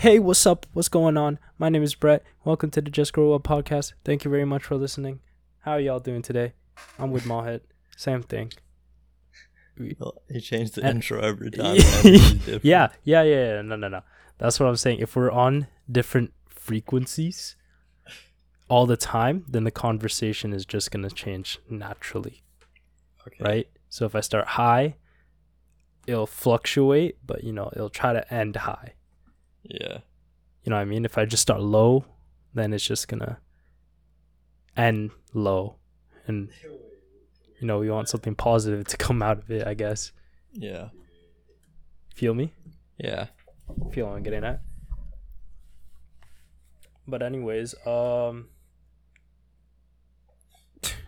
Hey, what's up? What's going on? My name is Brett. Welcome to the Just Grow Up podcast. Thank you very much for listening. How are y'all doing today? I'm with Mohit. Same thing. Well, he changed the And- intro every time. Yeah, yeah, yeah, yeah. No, no, no. That's what I'm saying. If we're on different frequencies all the time, then the conversation is just going to change naturally, Okay. right? So if I start high, it'll fluctuate, but you know, it'll try to end high. Yeah. You know what I mean? If I just start low, then it's just to end low. And you know, we want something positive to come out of it, I guess. Yeah. Feel me? Yeah. feel what I'm getting at. But anyways, um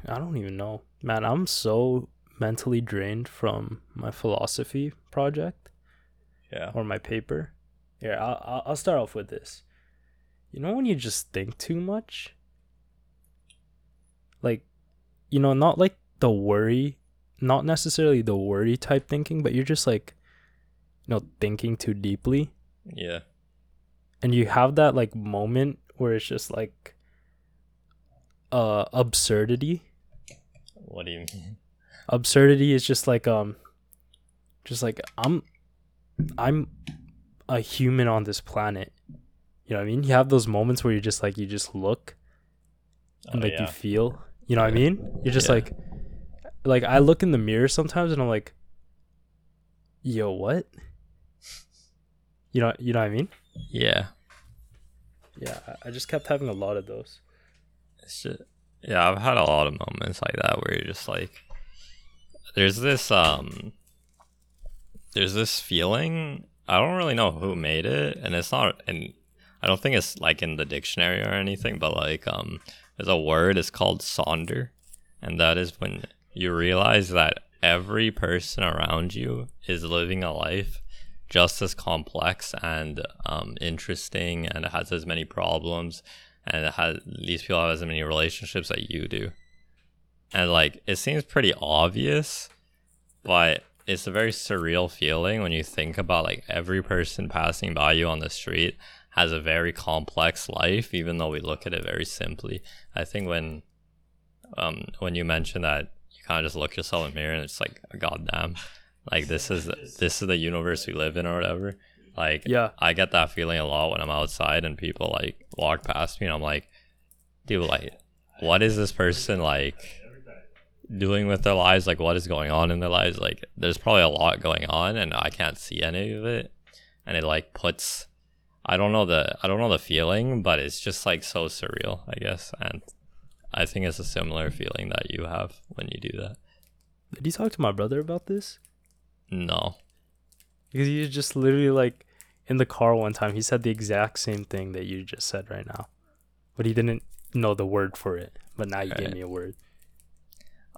I don't even know. Man, I'm so mentally drained from my philosophy project Yeah. or my paper. Here, I'll I'll- I'll start off with this. You know when you just think too much? Like you know, not like the worry, not necessarily the worry type thinking, but you're just like you know, thinking too deeply Yeah. and you have that like moment where it's just like uh absurdity What do you mean? absurdity is just like um just like i'm i'm a human on this planet you know what i mean you have those moments where you just like you just look Oh, and like yeah. you feel you know what i mean you're just Yeah. like like i look in the mirror sometimes and i'm like yo what you know you know what i mean yeah. yeah I- i just kept having a lot of those It's just, yeah, I've had a lot of moments like that where you're just like, there's this um, there's this feeling. I don't really know who made it, and it's not, and I don't think it's like in the dictionary or anything, but like um, there's a word. It's called sonder, and that is when you realize that every person around you is living a life just as complex and um, interesting, and it has as many problems and it has these people have as many relationships that you do and like it seems pretty obvious but it's a very surreal feeling when you think about like every person passing by you on the street has a very complex life even though we look at it very simply. I think when um when you mention that you kind of just look yourself in the mirror and it's like god damn like this is this is the universe we live in or whatever. Like yeah. I get that feeling a lot when I'm outside and people like walk past me and I'm like, dude, like, what is this person like doing with their lives? Like, what is going on in their lives? Like, there's probably a lot going on and I can't see any of it. And it like puts, I don't know the, I don't know the feeling, but it's just like so surreal, I guess. And I think it's a similar feeling that you have when you do that. did you talk to my brother about this No. Because he was just literally like in the car one time, he said the exact same thing that you just said right now, but he didn't know the word for it. But now you gave me a word.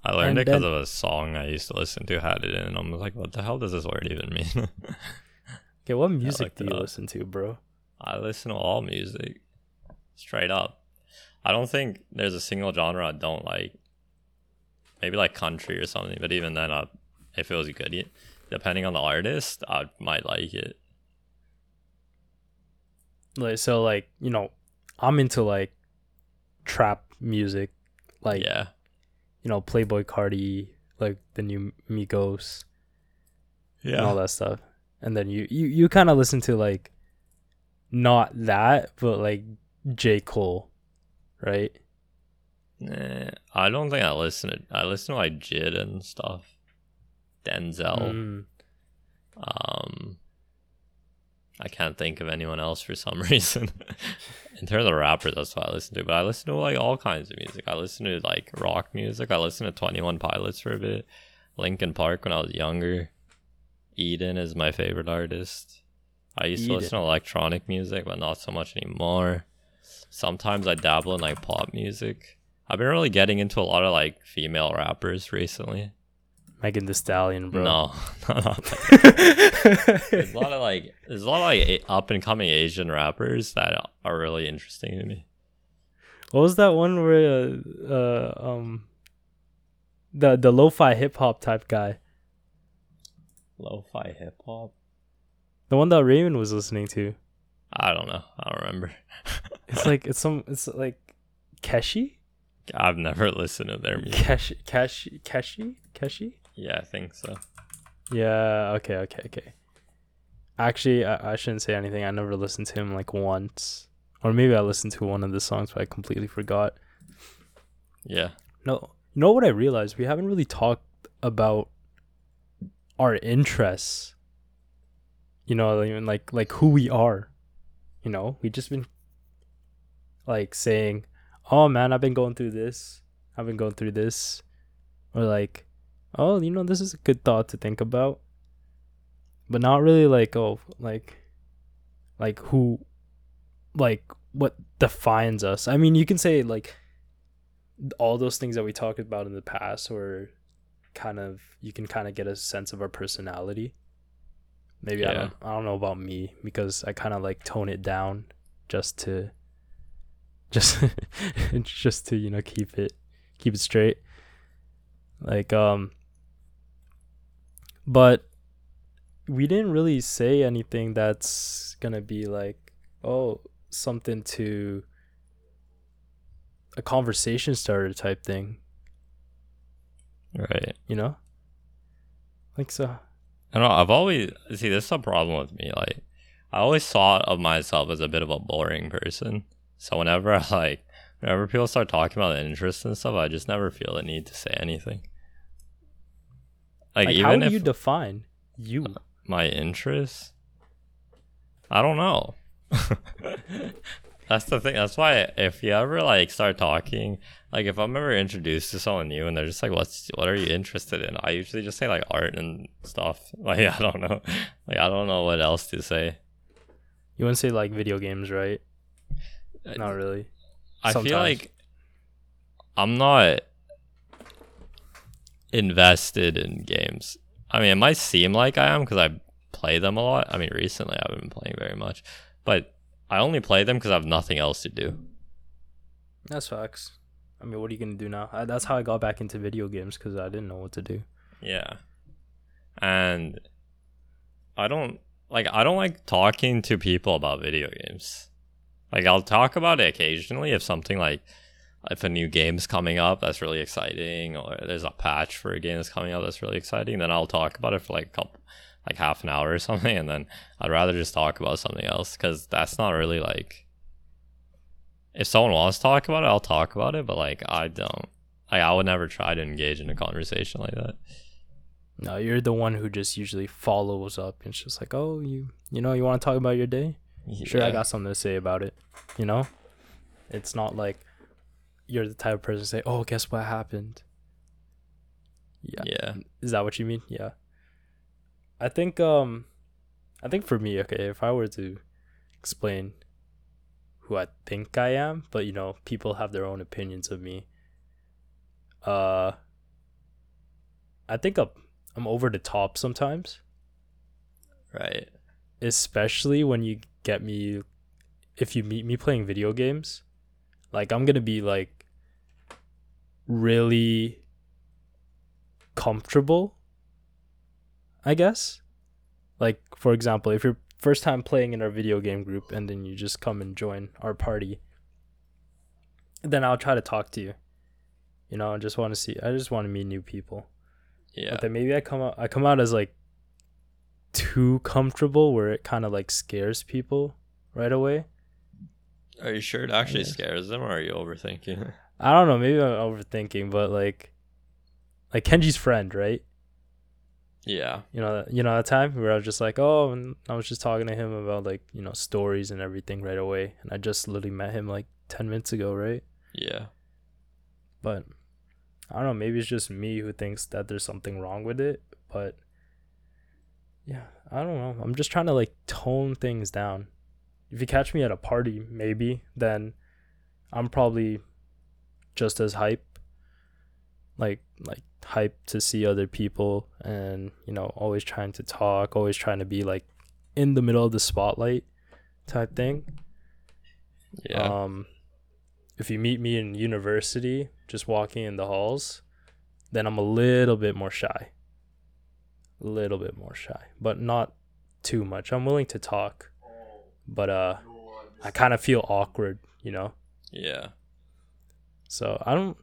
I learned And it because of a song I used to listen to had it in, and I'm like, what the hell does this word even mean? Okay, what music do you up. listen to, bro? I listen to all music, straight up. I don't think there's a single genre I don't like. Maybe like country or something, but even then, I, if it was good, depending on the artist, I might like it. Like so, like you know, I'm into like trap music, like yeah, you know, Playboi Carti, like the new Migos and all that stuff. And then you you you kind of listen to like not that, but like J Cole, right? Nah, I don't think I listen to. I listen to like Jid and stuff. Denzel. Mm. Um, I can't think of anyone else for some reason. In terms of rappers, that's what I listen to. But I listen to like all kinds of music. I listen to like rock music. I listened to Twenty One Pilots for a bit. Linkin Park when I was younger. Eden is my favorite artist. I used to listen to electronic music, but not so much anymore. Sometimes I dabble in like pop music. I've been really getting into a lot of like female rappers recently. Megan Thee Stallion, bro. No, not there's a lot of like there's a lot of like up and coming Asian rappers that are really interesting to me. what was that one where uh, uh um the the lo-fi hip hop type guy, Lo-fi hip hop. the one that Raymond was listening to? I don't know. I don't remember. It's like it's some it's like Keshi? I've never listened to their music. Keshi Keshi Keshi? Keshi? Yeah, I think so. Yeah, okay, okay, okay. Actually, I, I shouldn't say anything. I never listened to him like once. Or maybe I listened to one of the songs but I completely forgot. Yeah. No, you know what I realized? We haven't really talked about our interests. You know, like like, like who we are. You know, we've just been like saying, "Oh man, I've been going through this. I've been going through this," or like, "Oh, you know, this is a good thought to think about," but not really like, "Oh, like, like who, like what defines us." I mean, you can say like all those things that we talked about in the past or kind of you can kind of get a sense of our personality. Maybe i don't i don't know about me because i kind of like tone it down just to just just to you know keep it keep it straight. Like um but we didn't really say anything that's gonna be like oh something to a conversation starter type thing Right. you know like so I don't know. I've always see this is a problem with me. Like, I always thought of myself as a bit of a boring person. So whenever I like, whenever people start talking about interests and stuff, I just never feel the need to say anything. Like, like, how do you define you my interests, I don't know. That's the thing. That's why if you ever like start talking, like if I'm ever introduced to someone new and they're just like, "What's what are you interested in?" I usually just say like art and stuff. Like I don't know, like I don't know what else to say. you wouldn't say like video games right Uh, not really I feel like I'm not invested in games. I mean, it might seem like I am because I play them a lot. I mean, recently I haven't been playing very much, but I only play them because I have nothing else to do. that's facts i mean what are you gonna do now I, that's how i got back into video games because i didn't know what to do Yeah. And I don't like I don't like talking to people about video games. Like I'll talk about it occasionally if something like if a new game's coming up that's really exciting or there's a patch for a game that's coming up that's really exciting, then I'll talk about it for like a couple like half an hour or something and then I'd rather just talk about something else cuz that's not really like if someone wants to talk about it, I'll talk about it, but like I don't like I would never try to engage in a conversation like that. no you're the one who just usually follows up and it's just like oh you you know you want to talk about your day? Sure i got something to say about it you know? It's not like you're the type of person to say oh guess what happened? Yeah. Yeah. is that what you mean? Yeah. I think um i think for me okay if i were to explain who i think i am but you know people have their own opinions of me uh i think i'm, I'm over the top sometimes. Right. especially when you get me if you meet me playing video games like i'm gonna be like really comfortable i guess like for example if you're first time playing in our video game group and then you just come and join our party then i'll try to talk to you you know i just want to see i just want to meet new people Yeah. but then maybe I come out I come out as like too comfortable where it kind of like scares people right away. Are you sure it actually scares them or are you overthinking? I don't know, maybe I'm overthinking, but like like Kenji's friend, right? yeah. You know, that- you know that time where I was just like, "Oh, and I was just talking to him about like, you know, stories and everything right away." And I just literally met him like 10 minutes ago, right? Yeah. But I don't know, maybe it's just me who thinks that there's something wrong with it, but yeah, I don't know. I'm just trying to like tone things down. If you catch me at a party, maybe, then I'm probably just as hype. Like like hype to see other people and, you know, always trying to talk, always trying to be like in the middle of the spotlight type thing. Yeah. Um, if you meet me in university, just walking in the halls, then I'm a little bit more shy. A little bit more shy, but not too much. I'm willing to talk, but uh I kind of feel awkward, you know. Yeah. So I don't.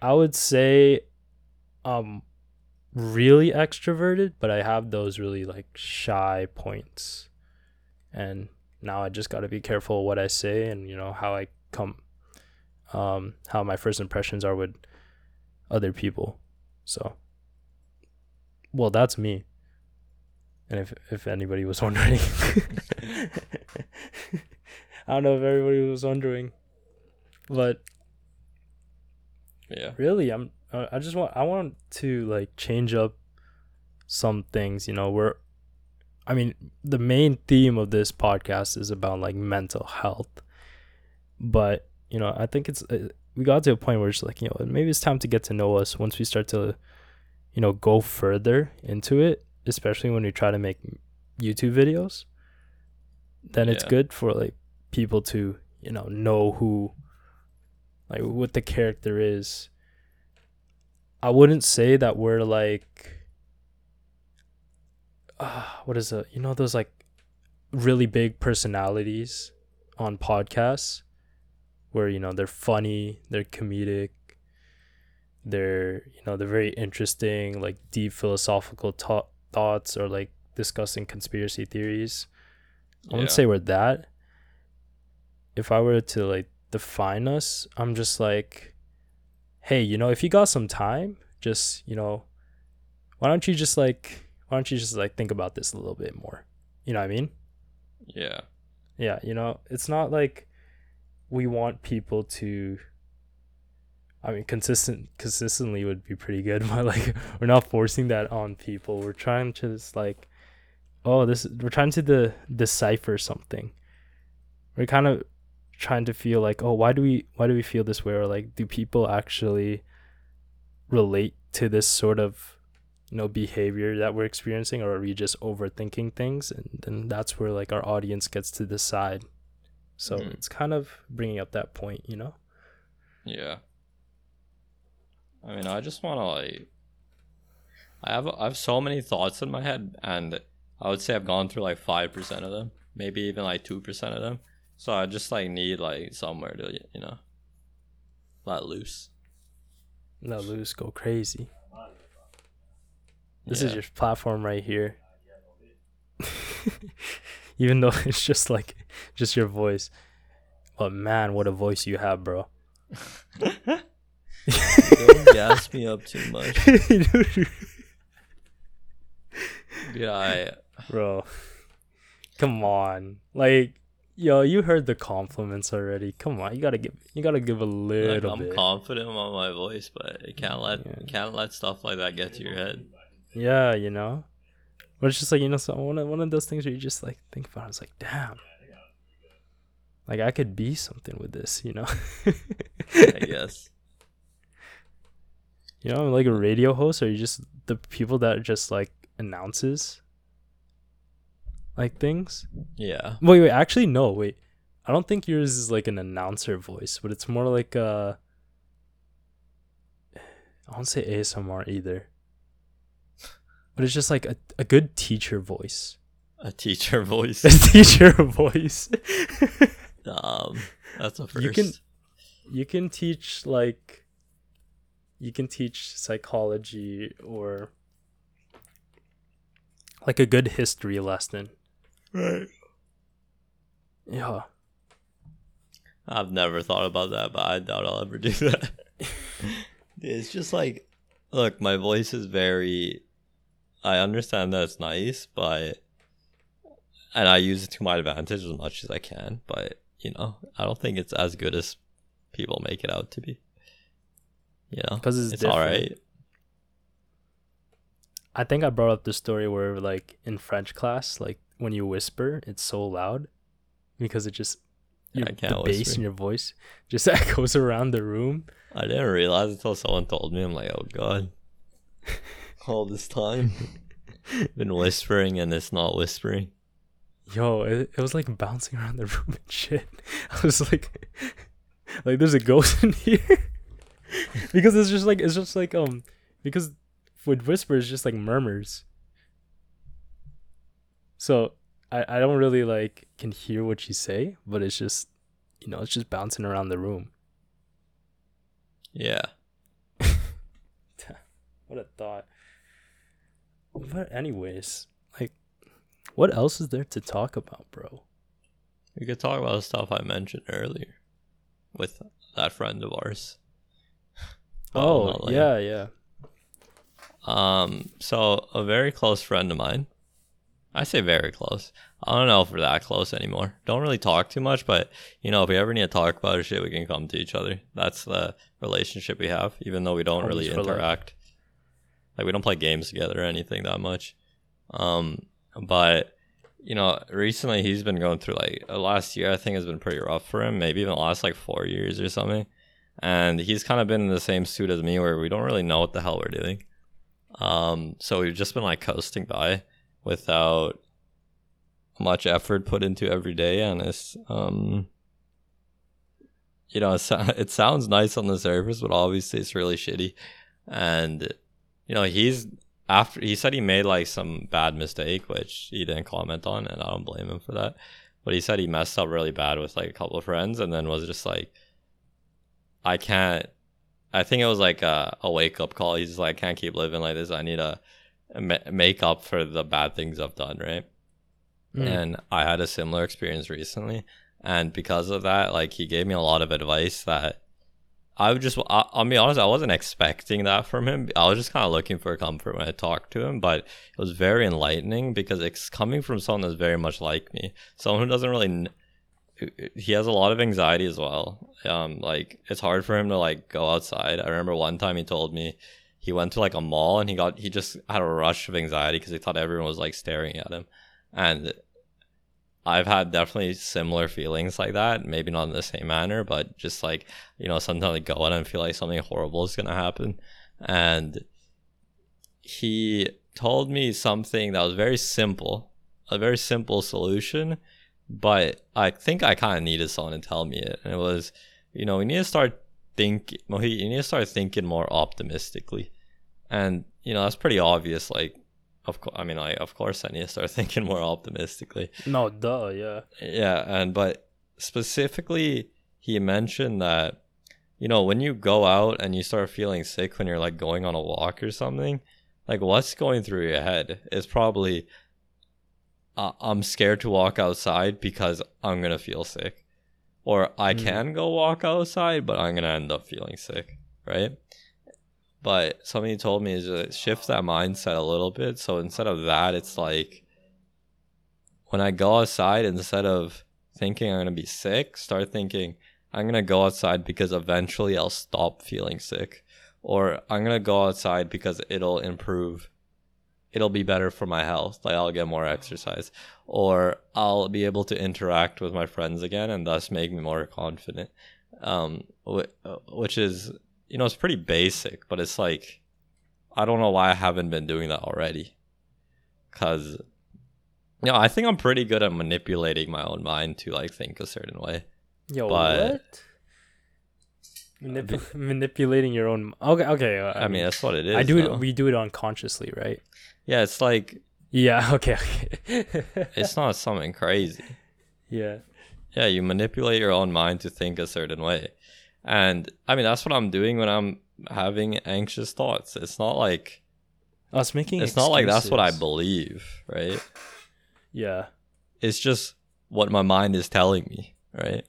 I would say, um, really extroverted, but I have those really like shy points, and now I just got to be careful what I say and you know how I come, um, how my first impressions are with other people. So, well, that's me. And if if anybody was wondering, I don't know if everybody was wondering, but Yeah. really i'm i just want i want to like change up some things you know where i mean the main theme of this podcast is about like mental health but you know i think it's uh, we got to a point where it's like you know maybe it's time to get to know us once we start to you know go further into it especially when we try to make youtube videos then it's Yeah. good for like people to you know know who like what the character is i wouldn't say that we're like uh, what is it you know those like really big personalities on podcasts where you know they're funny they're comedic they're you know they're very interesting like deep philosophical thought thoughts or like discussing conspiracy theories i wouldn't Yeah. say we're that if i were to like define us i'm just like hey you know if you got some time just you know why don't you just like why don't you just like think about this a little bit more you know what i mean Yeah. yeah you know it's not like we want people to i mean consistent consistently would be pretty good but like we're not forcing that on people we're trying to just like oh this we're trying to de- decipher something we're kind of trying to feel like oh why do we why do we feel this way or like do people actually relate to this sort of you know behavior that we're experiencing or are we just overthinking things and then that's where like our audience gets to decide so Mhm. it's kind of bringing up that point you know Yeah. I mean, I just want to like. I have I have so many thoughts in my head, and I would say I've gone through like five percent of them, maybe even like two percent of them. So I just like need like somewhere to you know let loose. let loose go crazy this is your platform right here even though it's just like just your voice but man what a voice you have bro Don't gas me up too much. Yeah, I bro. Come on. Like yo you heard the compliments already. Come on you gotta give you gotta give a like, little I'm bit. confident on my voice, but it can't let Yeah. can't let stuff like that get to your head. yeah you know? But it's just like you know so one of, one of those things where you just like think about it, it's like damn. Like i could be something with this you know? I guess. you know like a radio host or you just the people that just like announces like things Yeah. Wait, wait. Actually, no. Wait. I don't think yours is like an announcer voice, but it's more like a. I won't say ASMR either. But it's just like a, a good teacher voice. A teacher voice. A teacher voice. Um, that's a first. You can- you can teach like. You can teach psychology or. Like a good history lesson. Right. Yeah. I've never thought about that, but I doubt I'll ever do that. it's just like, look, my voice is very. I understand that it's nice, but. And I use it to my advantage as much as I can, but, you know, I don't think it's as good as people make it out to be. You know? 'Cause it's it's all different. right. I think I brought up the story where like in French class, like when you whisper, it's so loud because it just your, the bass in your voice just echoes around the room. I didn't realize until someone told me. I'm like, oh god, all this time been whispering and it's not whispering. Yo, it, it was like bouncing around the room and shit. I was like, like there's a ghost in here because it's just like it's just like um because with whisper it's just like murmurs. So I, I don't really like can hear what you say, but it's just you know, it's just bouncing around the room. Yeah. What a thought. But anyways, like what else is there to talk about, bro? We could talk about the stuff I mentioned earlier with that friend of ours. Oh, yeah, yeah. Um, so a very close friend of mine. I say very close. I don't know if we're that close anymore. Don't really talk too much, but you know, if we ever need to talk about shit, we can come to each other. That's the relationship we have, even though we don't really interact. Like we don't play games together or anything that much. Um, but you know, recently he's been going through like uh, last year. I think has been pretty rough for him. Maybe even the last like four years or something. And he's kind of been in the same suit as me, where we don't really know what the hell we're doing. Um, so we've just been like coasting by without much effort put into every day, and it's um, you know, it, sou- it sounds nice on the surface, but obviously it's really shitty. And you know, he's after he said he made like some bad mistake, which he didn't comment on, and I don't blame him for that. But he said he messed up really bad with like a couple of friends, and then was just like, I can't. I think it was like a, a wake up call. He's like, I can't keep living like this. I need to ma- make up for the bad things I've done, right? Mm. And I had a similar experience recently, and because of that, like he gave me a lot of advice that I would just. I, I'll be honest, I wasn't expecting that from him. I was just kind of looking for comfort when I talked to him, but it was very enlightening because it's coming from someone that's very much like me, someone who doesn't really. kn- He has a lot of anxiety as well. Um, like it's hard for him to like go outside. I remember one time he told me he went to like a mall and he got he just had a rush of anxiety because he thought everyone was like staring at him, and I've had definitely similar feelings like that. Maybe not in the same manner, but just like you know, sometimes I go out and feel like something horrible is gonna happen, and he told me something that was very simple, a very simple solution, but I think I kind of needed someone to tell me it, and it was, you know, we need to start think, Mohit, you need to start thinking more optimistically, and you know that's pretty obvious. Like, of course, I mean, I of course I need to start thinking more optimistically. No, duh, yeah. Yeah, and but specifically, he mentioned that you know when you go out and you start feeling sick when you're like going on a walk or something, like what's going through your head is probably uh, I'm scared to walk outside because I'm gonna feel sick, or I Mm. can go walk outside, but I'm gonna end up feeling sick, right? But somebody told me is to shift that mindset a little bit. So instead of that, it's like when I go outside, instead of thinking I'm gonna be sick, start thinking I'm gonna go outside because eventually I'll stop feeling sick, or I'm gonna go outside because it'll improve. It'll be better for my health. Like I'll get more exercise, or I'll be able to interact with my friends again, and thus make me more confident. Um, which is you know it's pretty basic, but it's like I don't know why I haven't been doing that already, because you know, I think I'm pretty good at manipulating my own mind to like think a certain way. Yo, But- what? Manip- manipulating your own. Okay, okay. uh, I, mean, that's what it is. I do it. We do it unconsciously, right? yeah, it's like Yeah. Okay. Okay. it's not something crazy. yeah. Yeah, you manipulate your own mind to think a certain way. And I mean, that's what I'm doing when I'm having anxious thoughts. It's not like Us making. it's not like that's what I believe, right? Yeah. It's just what my mind is telling me, right?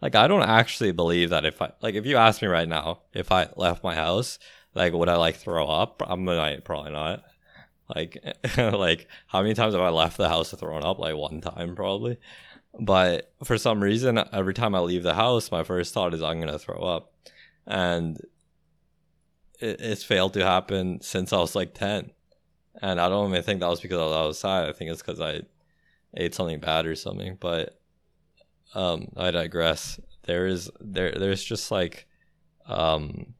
Like I don't actually believe that if I like if you ask me right now if I left my house, like would I like throw up? I'm like probably not. Like like how many times have I left the house to throw up? Like one time probably. But for some reason every time I leave the house, my first thought is I'm gonna throw up. And it, it's failed to happen since I was like ten. And I don't even think that was because I was outside. I think it's because I ate something bad or something. But um, I digress. There is there there's just like um,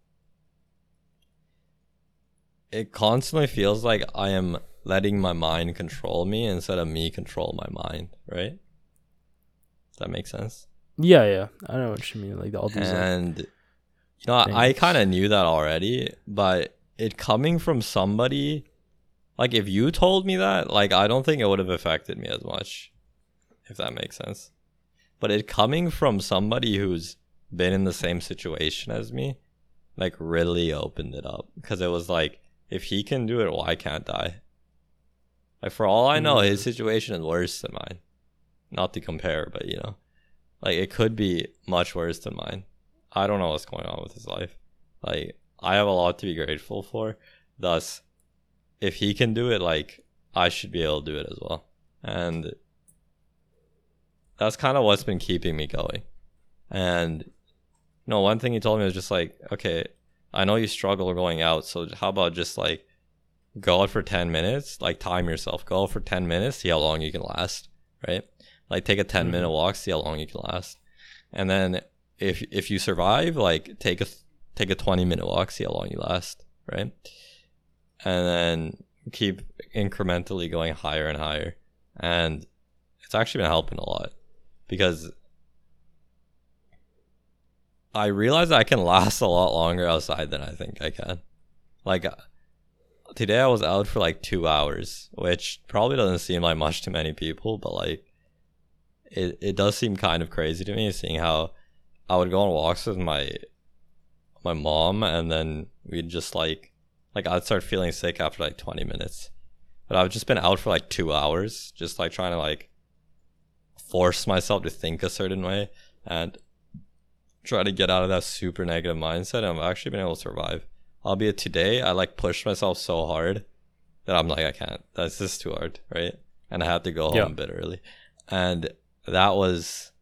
it constantly feels like I am letting my mind control me instead of me control my mind. Right? Does that make sense? Yeah. Yeah. I know what you mean. Like all these. Like, and you know I, I kind of knew that already but it coming from somebody like if you told me that like i don't think it would have affected me as much if that makes sense. But it coming from somebody who's been in the same situation as me, like really opened it up because it was like, if he can do it, why can't I? Like for all I know, his Mm. situation is worse than mine. Not to compare, but you know, like it could be much worse than mine. I don't know what's going on with his life. Like I have a lot to be grateful for. Thus, if he can do it, like I should be able to do it as well. And that's kind of what's been keeping me going. And you know, one thing he told me was just like, okay, I know you struggle going out, so how about just like go out for 10 minutes, like time yourself, go out for 10 minutes, see how long you can last, right? Like take a 10 mm-hmm. minute walk, see how long you can last. And then if if you survive, like take a take a 20 minute walk, see how long you last, right? And then keep incrementally going higher and higher. And it's actually been helping a lot because I realize I can last a lot longer outside than I think I can. Like uh, today I was out for like 2 hours, which probably doesn't seem like much to many people, but like it it does seem kind of crazy to me seeing how I would go on walks with my my mom and then we'd just like like I'd start feeling sick after like 20 minutes. But I've just been out for like 2 hours just like trying to like force myself to think a certain way and try to get out of that super negative mindset and I've actually been able to survive. Albeit today I like pushed myself so hard that I'm like I can't. That's just too hard, right? And I had to go home Yeah. a bit early. And that was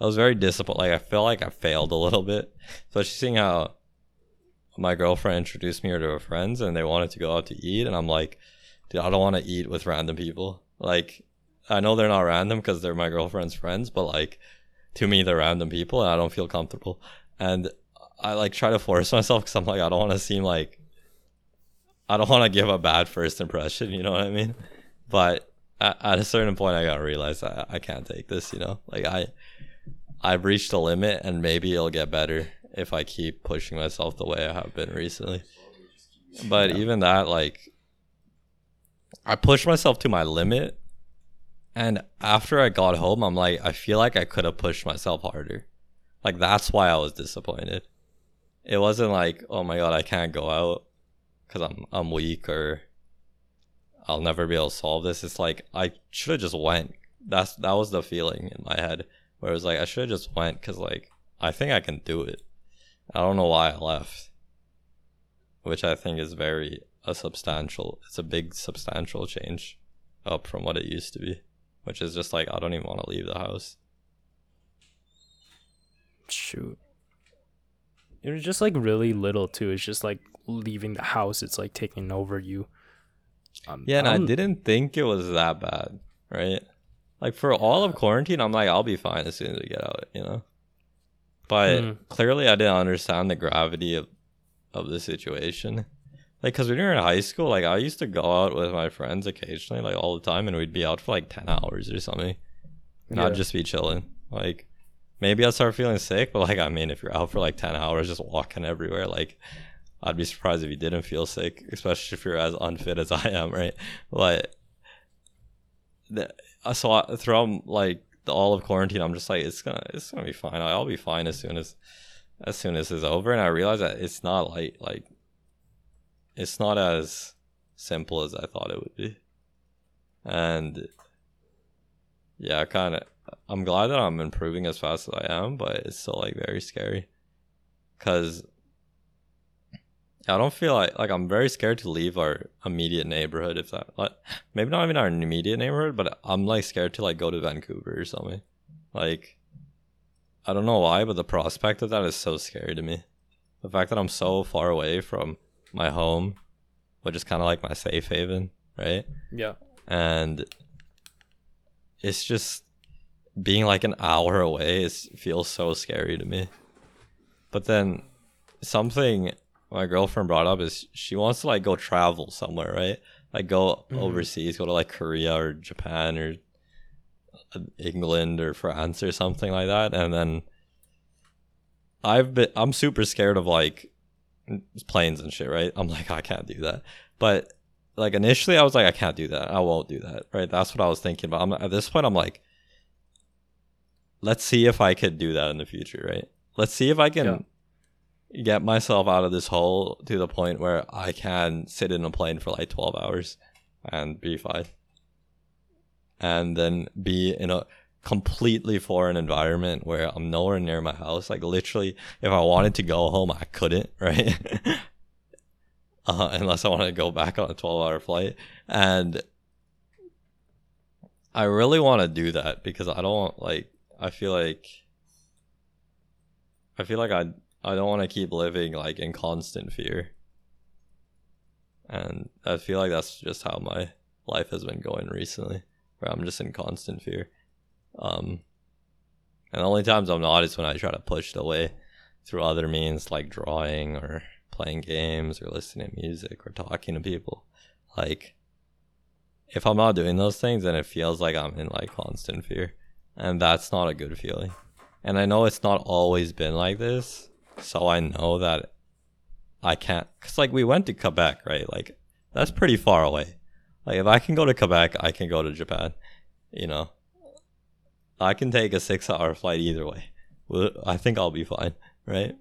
I was very disappointed. Like I feel like I failed a little bit, especially seeing how my girlfriend introduced me to her friends and they wanted to go out to eat, and I'm like, dude, I don't want to eat with random people. Like, I know they're not random because they're my girlfriend's friends, but like, to me, they're random people, and I don't feel comfortable. And I like try to force myself because I'm like, I don't want to seem like, I don't want to give a bad first impression. You know what I mean? But at, at a certain point, I gotta realize I, I can't take this. You know, like I. I've reached a limit and maybe it'll get better if I keep pushing myself the way I have been recently. But even that, like, I push myself to my limit. And after I got home, I'm like, I feel like I could have pushed myself harder. Like, that's why I was disappointed. It wasn't like, oh my God, I can't go out because I'm, I'm weak or I'll never be able to solve this. It's like, I should have just went. That's, that was the feeling in my head where it was like I should have just went because like I think I can do it. I don't know why I left, which I think is very a substantial. It's a big substantial change up from what it used to be, which is just like I don't even want to leave the house. Shoot. It was just like really little too. It's just like leaving the house. It's like taking over you. Um, Yeah, and I don't- didn't think it was that bad, right? Like for all of quarantine, I'm like I'll be fine as soon as we get out, you know. But Mm. clearly, I didn't understand the gravity of of the situation. Like, cause when you're in high school, like I used to go out with my friends occasionally, like all the time, and we'd be out for like ten hours or something, and I'd just be chilling. Like, maybe I'd start feeling sick, but like I mean, if you're out for like ten hours, just walking everywhere, like I'd be surprised if you didn't feel sick, especially if you're as unfit as I am, right? like the, uh, so I, throughout like the all of quarantine, I'm just like it's gonna it's gonna be fine. I'll be fine as soon as as soon as it's over. And I realized that it's not like like it's not as simple as I thought it would be. And yeah, kind of. I'm glad that I'm improving as fast as I am, but it's still like very scary because I don't feel like like I'm very scared to leave our immediate neighborhood. If that like maybe not even our immediate neighborhood, but I'm like scared to like go to Vancouver or something. Like I don't know why, but the prospect of that is so scary to me. The fact that I'm so far away from my home, which is kind of like my safe haven, right? Yeah. and it's just being like an hour away is feels so scary to me but then something my girlfriend brought up is she wants to like go travel somewhere right like go Mhm. overseas go to like korea or japan or uh, england or france or something like that and then i've been i'm super scared of like planes and shit right i'm like i can't do that but like initially I was like I can't do that. I won't do that. Right? That's what I was thinking. But I'm, at this point I'm like, let's see if I could do that in the future. Right? Let's see if I can get myself out of this hole to the point where I can sit in a plane for like 12 hours and be fine. And then be in a completely foreign environment where I'm nowhere near my house. Like literally, if I wanted to go home, I couldn't, right? uh, unless I wanted to go back on a 12 hour flight. And I really want to do that because I don't like, I feel like, I feel like I I don't want to keep living like in constant fear. And I feel like that's just how my life has been going recently, where I'm just in constant fear. Um, and the only times I'm not is when I try to push it away through other means like drawing or playing games or listening to music or talking to people. Like, if I'm not doing those things, then it feels like I'm in like constant fear. And that's not a good feeling. And I know it's not always been like this, so I know that I can't. Cause like we went to Quebec, right? Like that's pretty far away. Like if I can go to Quebec, I can go to Japan. You know, I can take a six-hour flight either way. I think I'll be fine, right?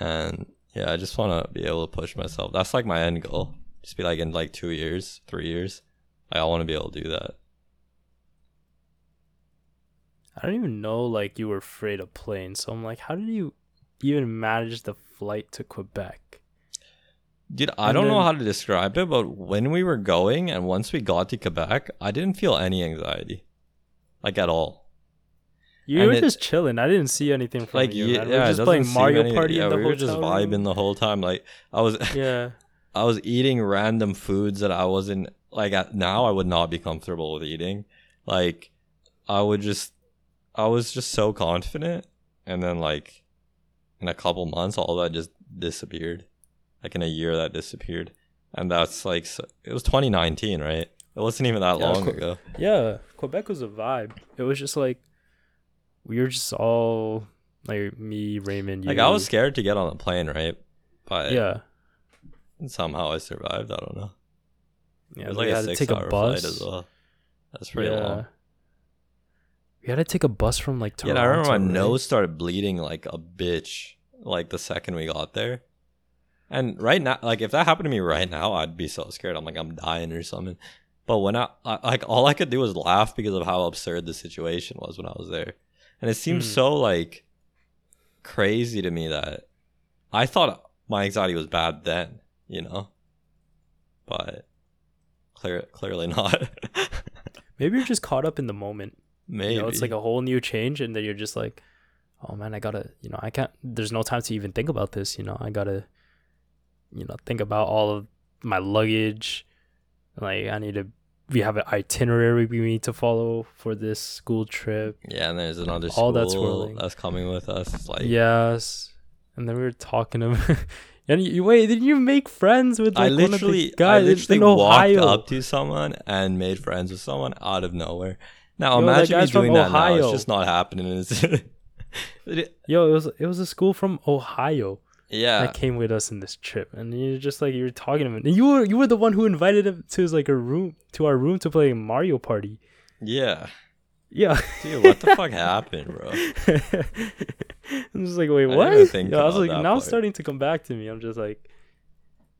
And yeah, I just want to be able to push myself. That's like my end goal. Just be like in like two years, three years. Like, I want to be able to do that. I don't even know like you were afraid of planes. So I'm like, how did you even manage the flight to Quebec. Dude, I and don't then, know how to describe it, but when we were going and once we got to Quebec, I didn't feel any anxiety, like at all. You and were it, just chilling. I didn't see anything from like, you. Yeah, we were just playing Mario any, Party. Yeah, we were just vibing room. the whole time. Like I was, yeah, I was eating random foods that I wasn't like. At, now I would not be comfortable with eating. Like I would just, I was just so confident, and then like in a couple months, all that just disappeared. Like in a year, that disappeared, and that's like it was 2019, right? It wasn't even that yeah, long ago. Yeah, Quebec was a vibe. It was just like we were just all like me, Raymond. You. Like I was scared to get on the plane, right? But yeah, somehow I survived. I don't know. Yeah, it was like a six take hour a bus. flight as well. That's pretty yeah. long. We had to take a bus from like Toronto. Yeah, I remember my right? nose started bleeding like a bitch like the second we got there. And right now, like if that happened to me right now, I'd be so scared. I'm like I'm dying or something. But when I, I like all I could do was laugh because of how absurd the situation was when I was there, and it seems mm. so like crazy to me that I thought my anxiety was bad then, you know, but clear clearly not. Maybe you're just caught up in the moment. Maybe you know, it's like a whole new change, and then you're just like, oh man, I gotta, you know, I can't. There's no time to even think about this. You know, I gotta, you know, think about all of my luggage. Like I need to. We have an itinerary we need to follow for this school trip. Yeah, and there's another all that's that's coming with us. Like yes, and then we were talking about. And you, wait, did you make friends with like I literally, guys I literally walked up to someone and made friends with someone out of nowhere. Now Yo, imagine me doing that now. It's just not happening. Yo, it was it was a school from Ohio. Yeah, that came with us in this trip, and you're just like you're talking to him, and you were you were the one who invited him to his like a room to our room to play Mario Party. Yeah. Yeah. Dude, what the fuck happened, bro? I'm just like, wait, what? I, I was like, now part. starting to come back to me. I'm just like,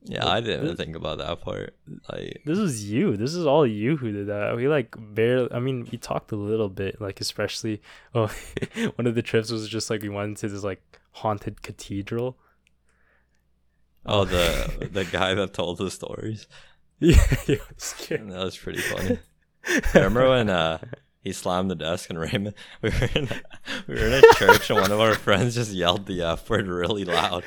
yeah, I didn't this, think about that part. Like this is you. This is all you who did that. We like barely. I mean, we talked a little bit. Like especially, oh, one of the trips was just like we went to this like haunted cathedral. Oh, the the guy that told the stories. Yeah, was that was pretty funny. remember when uh he slammed the desk and Raymond we were in we were in a church and one of our friends just yelled the F word really loud.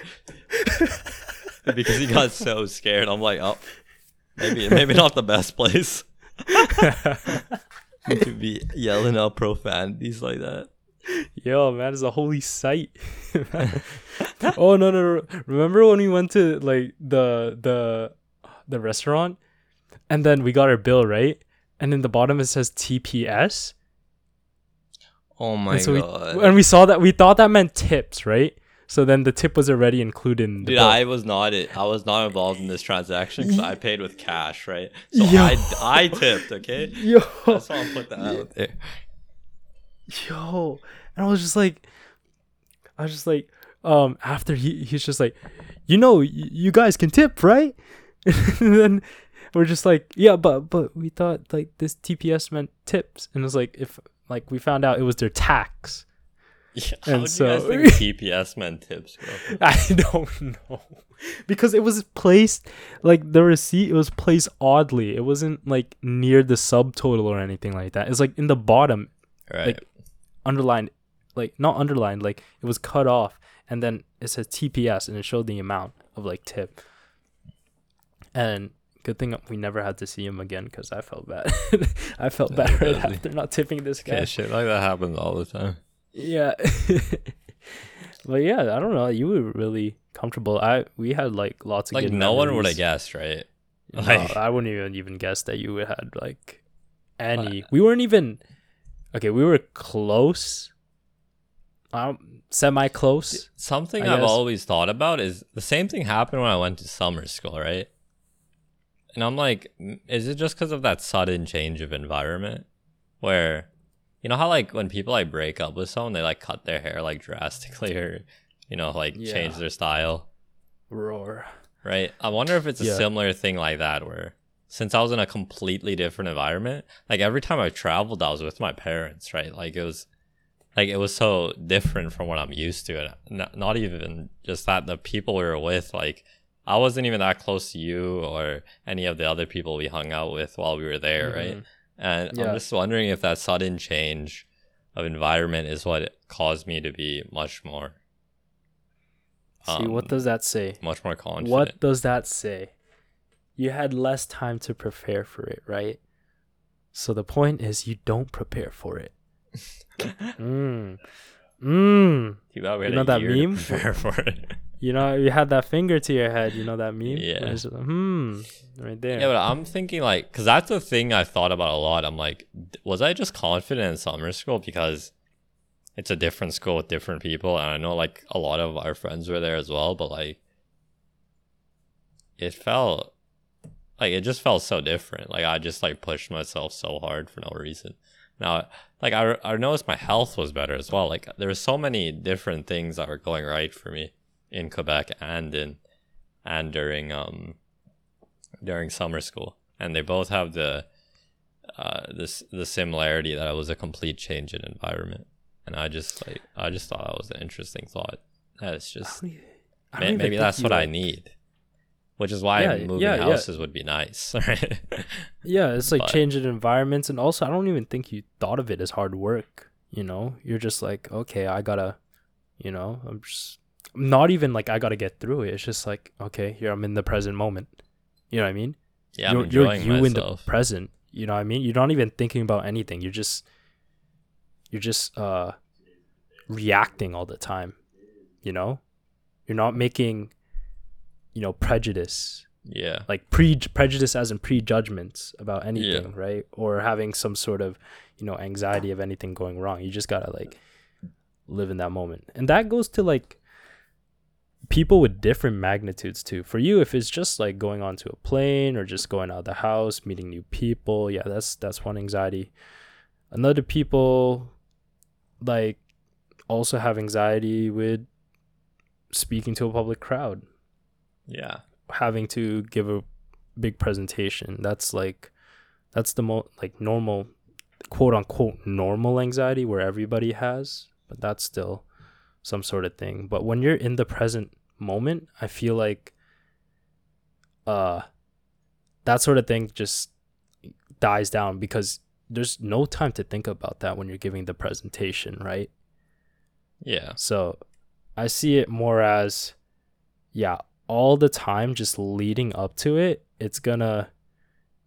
because he got so scared. I'm like, oh, maybe maybe not the best place to be yelling out profanities like that. Yo, man, it's a holy site. oh no, no! Remember when we went to like the the the restaurant, and then we got our bill right, and in the bottom it says TPS. Oh my and so god! We, and we saw that we thought that meant tips, right? So then the tip was already included in the Dude, bill. I was not it. I was not involved in this transaction because I paid with cash, right? So Yo. I, I tipped. Okay, Yo, that's why I'll put that out there. Yo, and I was just like, I was just like, um, after he he's just like, you know, y- you guys can tip, right? and then we're just like, yeah, but but we thought like this TPS meant tips, and it was like if like we found out it was their tax. Yeah, And how do so- you guys think TPS meant tips, bro? I don't know because it was placed like the receipt it was placed oddly. It wasn't like near the subtotal or anything like that. It's like in the bottom, Right. Like, underlined, like not underlined, like it was cut off, and then it says TPS and it showed the amount of like tip. And good thing we never had to see him again because I felt bad. I felt bad right after not tipping this guy. okay, shit like that happens all the time. Yeah. but yeah, I don't know. You were really comfortable. I we had like lots of Like no one would have guessed, right? No, I wouldn't even even guess that you had like any. we weren't even okay. We were close, um, semi close. Something I've always thought about is the same thing happened when I went to summer school, right? And I'm like, is it just because of that sudden change of environment where, you know, how like when people like break up with someone, they like cut their hair like drastically or, you know, like change their style, Roar. right? I wonder if it's a Yeah. similar thing like that where since I was in a completely different environment, like every time I traveled, I was with my parents, right? Like it was like it was so different from what I'm used to. And not, not even just that, the people we were with, like I wasn't even that close to you or any of the other people we hung out with while we were there, right? Mhm. And Yeah. I'm just wondering if that sudden change of environment is what caused me to be much more, See, what um, does that say? much more confident. What does that say? You had less time to prepare for it, right? So the point is, you don't prepare for it. Mm. Mm. You, You know that meme? Prepare for it. You know, you had that finger to your head. You know that meme? Yeah. It's just like, hmm. Right there. Yeah, but I'm thinking like, because that's the thing I thought about a lot. I'm like, was I just confident in summer school because it's a different school with different people, and I know like a lot of our friends were there as well, but like, it felt like it just felt so different. Like I just like pushed myself so hard for no reason. Now, like I I noticed my health was better as well. Like there were so many different things that were going right for me in Quebec and in and during um during summer school, and they both have the uh this the similarity that it was a complete change in environment, and I just like I just thought that was an interesting thought. That it's I just don't e- I don't may- maybe that's what I need, which is why Yeah, moving yeah, yeah. houses would be nice, right? Yeah, it's like But- changing environments, and also I don't even think you thought of it as hard work. You know, you're just like, okay, I gotta, you know, I'm just not even like I gotta get through it. It's just like, okay, here I'm in the present moment. You know what I mean? yeah, I'm you're, you're you in the present. You know what I mean? You're not even thinking about anything. You're just, you're just uh, reacting all the time. You know, you're not making, you know, prejudice yeah, like pre prejudice as in prejudgments about anything, right? Or having some sort of, you know, anxiety of anything going wrong. You just gotta like live in that moment. And that goes to like people with different magnitudes too. For you, if it's just like going onto a plane or just going out of the house, meeting new people, yeah, that's that's one anxiety. Another people like also have anxiety with speaking to a public crowd yeah, having to give a big presentation. That's like that's the most like normal quote unquote normal anxiety where everybody has, but that's still some sort of thing. But when you're in the present moment, I feel like uh that sort of thing just dies down because there's no time to think about that when you're giving the presentation, right? yeah, So I see it more as, yeah, all the time just leading up to it, it's gonna,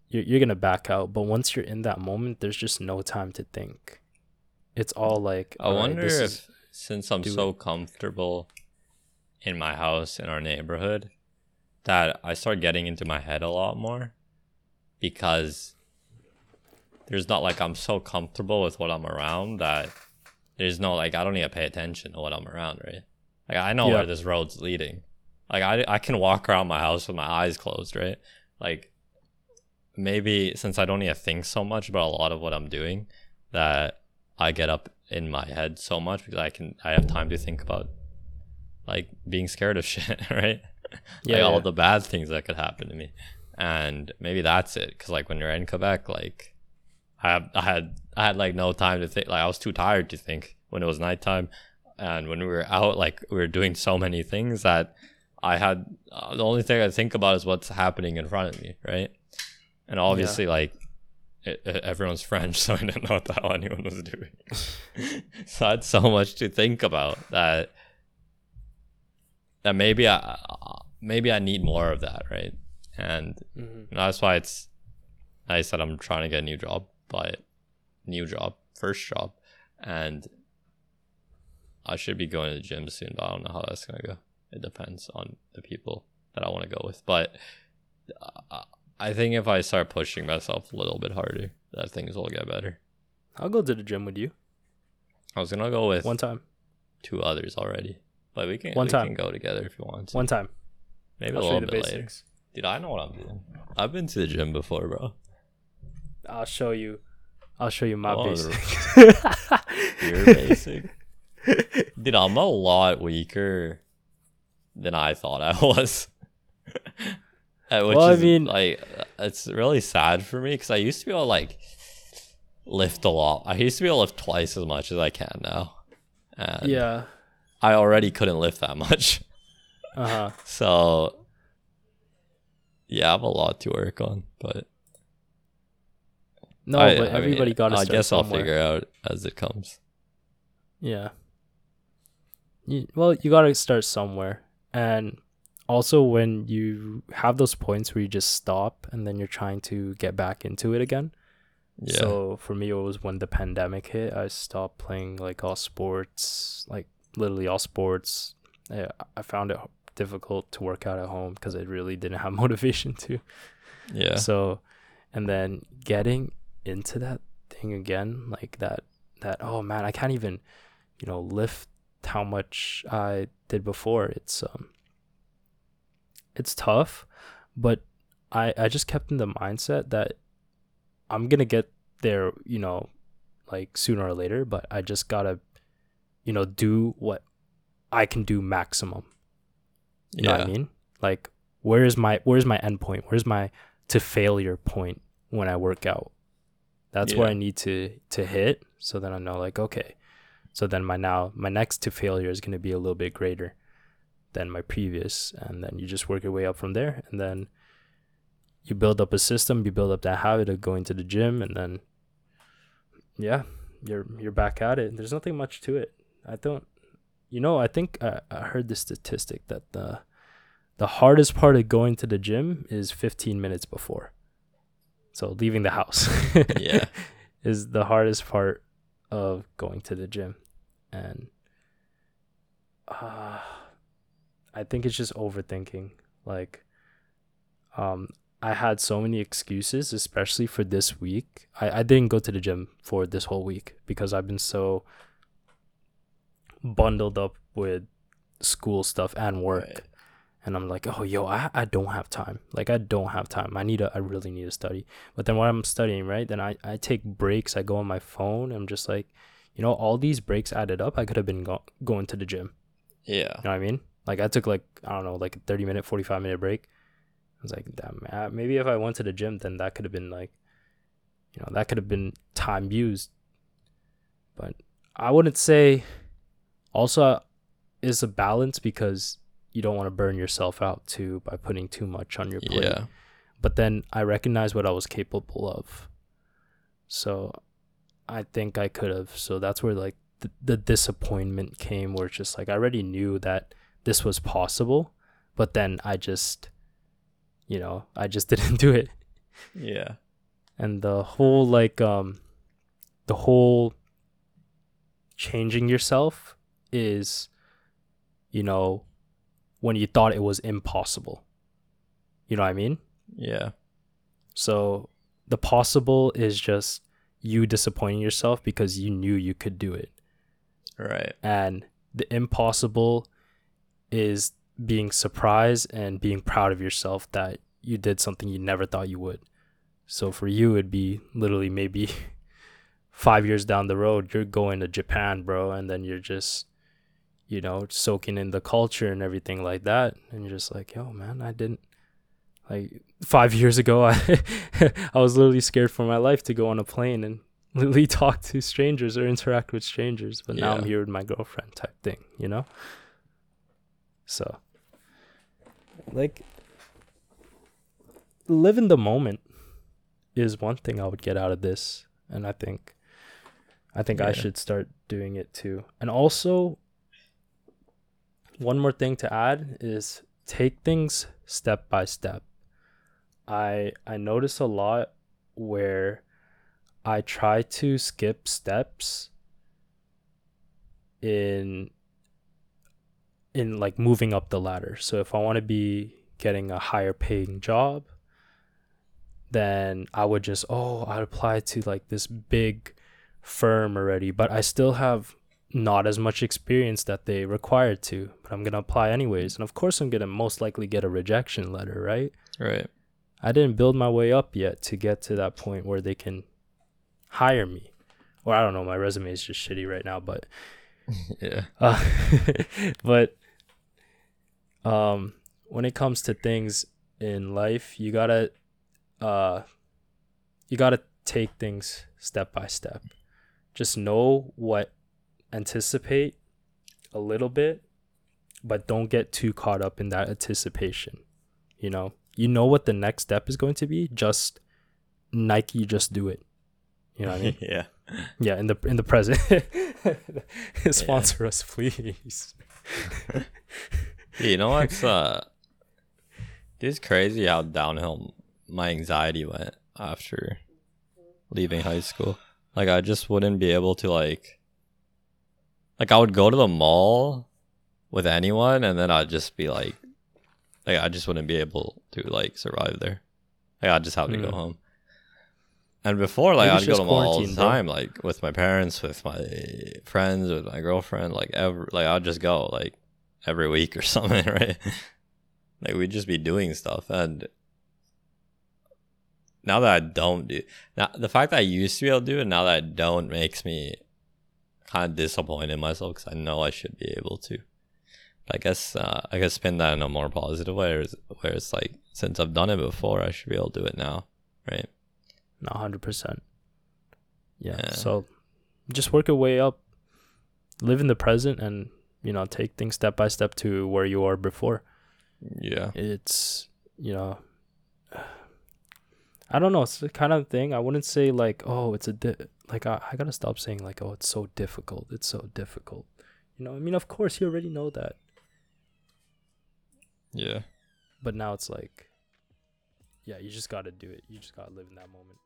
you're, you're gonna back out. But once you're in that moment, there's just no time to think. It's all like, I all right, wonder this if is- since I'm so comfortable in my house in our neighborhood that I start getting into my head a lot more because there's not like I'm so comfortable with what I'm around that there's no like I don't need to pay attention to what I'm around, right? Like I know Yeah. where this road's leading. Like I I can walk around my house with my eyes closed, right? Like maybe since I don't need to think so much about a lot of what I'm doing, that I get up in my head so much because I can I have time to think about like being scared of shit, right? Yeah, like all yeah. the bad things that could happen to me, and maybe that's it. Because like when you're in Quebec, like I had, I had I had like no time to think. Like I was too tired to think when it was nighttime, and when we were out, like we were doing so many things that I had uh, the only thing I think about is what's happening in front of me, right? And obviously, like it, it- everyone's French, so I didn't know what the hell anyone was doing. so I had so much to think about that that maybe I maybe I need more of that, right? And Mhm. that's why it's I said I'm trying to get a new job, but new job, first job, and I should be going to the gym soon, but I don't know how that's gonna go. It depends on the people that I want to go with, but uh, I think if I start pushing myself a little bit harder, that things will get better. I'll go to the gym with you I was gonna go with one time. two others already, but we can One we time. can go together if you want. To. One time. Maybe I'll a you little the bit later. Dude, I know what I'm doing. I've been to the gym before, bro. I'll show you. I'll show you my Oh, basics. You're basic. Dude, I'm a lot weaker than I thought I was. Uh, Which Well, I is mean- like it's really sad for me because I used to be able to like lift a lot. I used to be able to lift twice as much as I can now. And yeah. I already couldn't lift that much. Uh huh. So yeah, I have a lot to work on, but No, I- but I everybody got to I guess I'll figure out as it comes. Yeah. You, well, you got to start somewhere. And also, when you have those points where you just stop and then you're trying to get back into it again. Yeah. So for me, it was when the pandemic hit. I stopped playing like all sports, like literally all sports. I, I found it difficult to work out at home because I really didn't have motivation to. yeah. So, and then getting into that thing again, like that, that, oh man, I can't even, you know, lift how much I did before. It's, um, it's tough, but I, I just kept in the mindset that I'm going to get there, you know, like sooner or later, but I just gotta, you know, do what I can do maximum. You know what I mean? Like, where is my where's my end point? Where's my to failure point when I work out? That's where I need to to hit. So then I know, like, okay. So then my now my next to failure is gonna be a little bit greater than my previous, and then you just work your way up from there, and then you build up a system. You build up that habit of going to the gym, and then yeah, you're you're back at it. There's nothing much to it. I don't. You know, I think I, I heard the statistic that the the hardest part of going to the gym is 15 minutes before. So leaving the house. Yeah. is the hardest part of going to the gym. And uh, I think it's just overthinking. Like um I had so many excuses, especially for this week. I, I didn't go to the gym for this whole week because I've been so bundled up with school stuff and work Right. and I'm like, oh, yo, I, I don't have time. Like, I don't have time. I need to, I really need to study. But then when I'm studying, right, then I, I take breaks. I go on my phone. I'm just like, you know, all these breaks added up. I could have been go- going to the gym. Yeah. You know what I mean? Like, I took like, I don't know, like a 30 minute, 45 minute break. I was like, damn, maybe if I went to the gym, then that could have been like, you know, that could have been time used. But I wouldn't say also is a balance because you don't want to burn yourself out too by putting too much on your plate. Yeah. But then I recognized what I was capable of. So I think I could have. So that's where like the, the disappointment came where it's just like I already knew that this was possible, but then I just you know, I just didn't do it. Yeah. And the whole like um the whole changing yourself is you know when you thought it was impossible. You know what I mean? Yeah. So the possible is just you disappointing yourself because you knew you could do it. Right. And the impossible is being surprised and being proud of yourself that you did something you never thought you would. So for you, it'd be literally maybe five years down the road, you're going to Japan, bro, and then you're just, you know, soaking in the culture and everything like that. And you're just like, yo, man, I didn't. Like five years ago, I I was literally scared for my life to go on a plane and literally talk to strangers or interact with strangers. But now I'm here with my girlfriend, type thing, you know. So, like, live in the moment is one thing I would get out of this, and I think, I think I should start doing it too. And also, one more thing to add is take things step by step. I I notice a lot where I try to skip steps in in like moving up the ladder. So if I want to be getting a higher paying job, then I would just oh, I'd apply to like this big firm already, but I still have not as much experience that they required to, but I'm going to apply anyways. And of course I'm going to most likely get a rejection letter, right? Right. I didn't build my way up yet to get to that point where they can hire me. Or I don't know, my resume is just shitty right now, but Yeah. uh, but um when it comes to things in life, you got to uh you got to take things step by step. Just know what anticipate a little bit, but don't get too caught up in that anticipation. You know, you know what the next step is going to be. Just Nike, just do it. You know what I mean? yeah. yeah, in the in the present. Sponsor us, please. You know what's uh it's crazy how downhill my anxiety went after leaving high school. Like I just wouldn't be able to like like I would go to the mall with anyone and then I'd just be like like I just wouldn't be able to like survive there. Like I'd just have to go Mm. home. And before like Maybe I'd go to just the mall all the time, like with my parents, with my friends, with my girlfriend, like every like I'd just go like every week or something, right? like we'd just be doing stuff and now that I don't do now the fact that I used to be able to do it now that I don't makes me kind of disappointed in myself because I know I should be able to. I guess uh, I guess spin that in a more positive way, where it's, like since I've done it before, I should be able to do it now, right? No, hundred percent. Yeah. Yeah. So just work your way up, live in the present, and you know take things step by step to where you are before. Yeah, It's you know, I don't know. It's the kind of thing I wouldn't say like oh it's a di- like I, I gotta stop saying like oh it's so difficult. It's so difficult. You know I mean of course you already know that, yeah. but now it's like yeah you just gotta do it. You just gotta live in that moment.